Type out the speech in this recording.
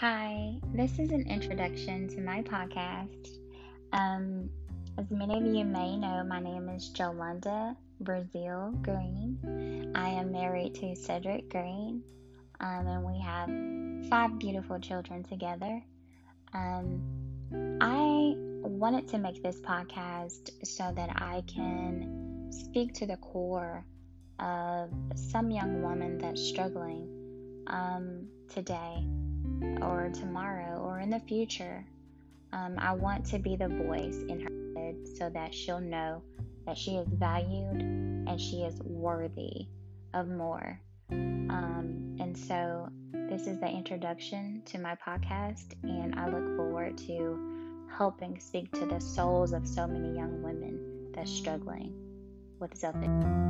Hi, this is an introduction to my podcast. Um, as many of you may know, my name is Jolanda Brazil Green. I am married to Cedric Green, um, and we have five beautiful children together. Um, I wanted to make this podcast so that I can speak to the core of some young woman that's struggling um, today or tomorrow or in the future. Um, I want to be the voice in her head so that she'll know that she is valued and she is worthy of more. Um, and so, this is the introduction to my podcast, and I look forward to helping speak to the souls of so many young women that's struggling with something.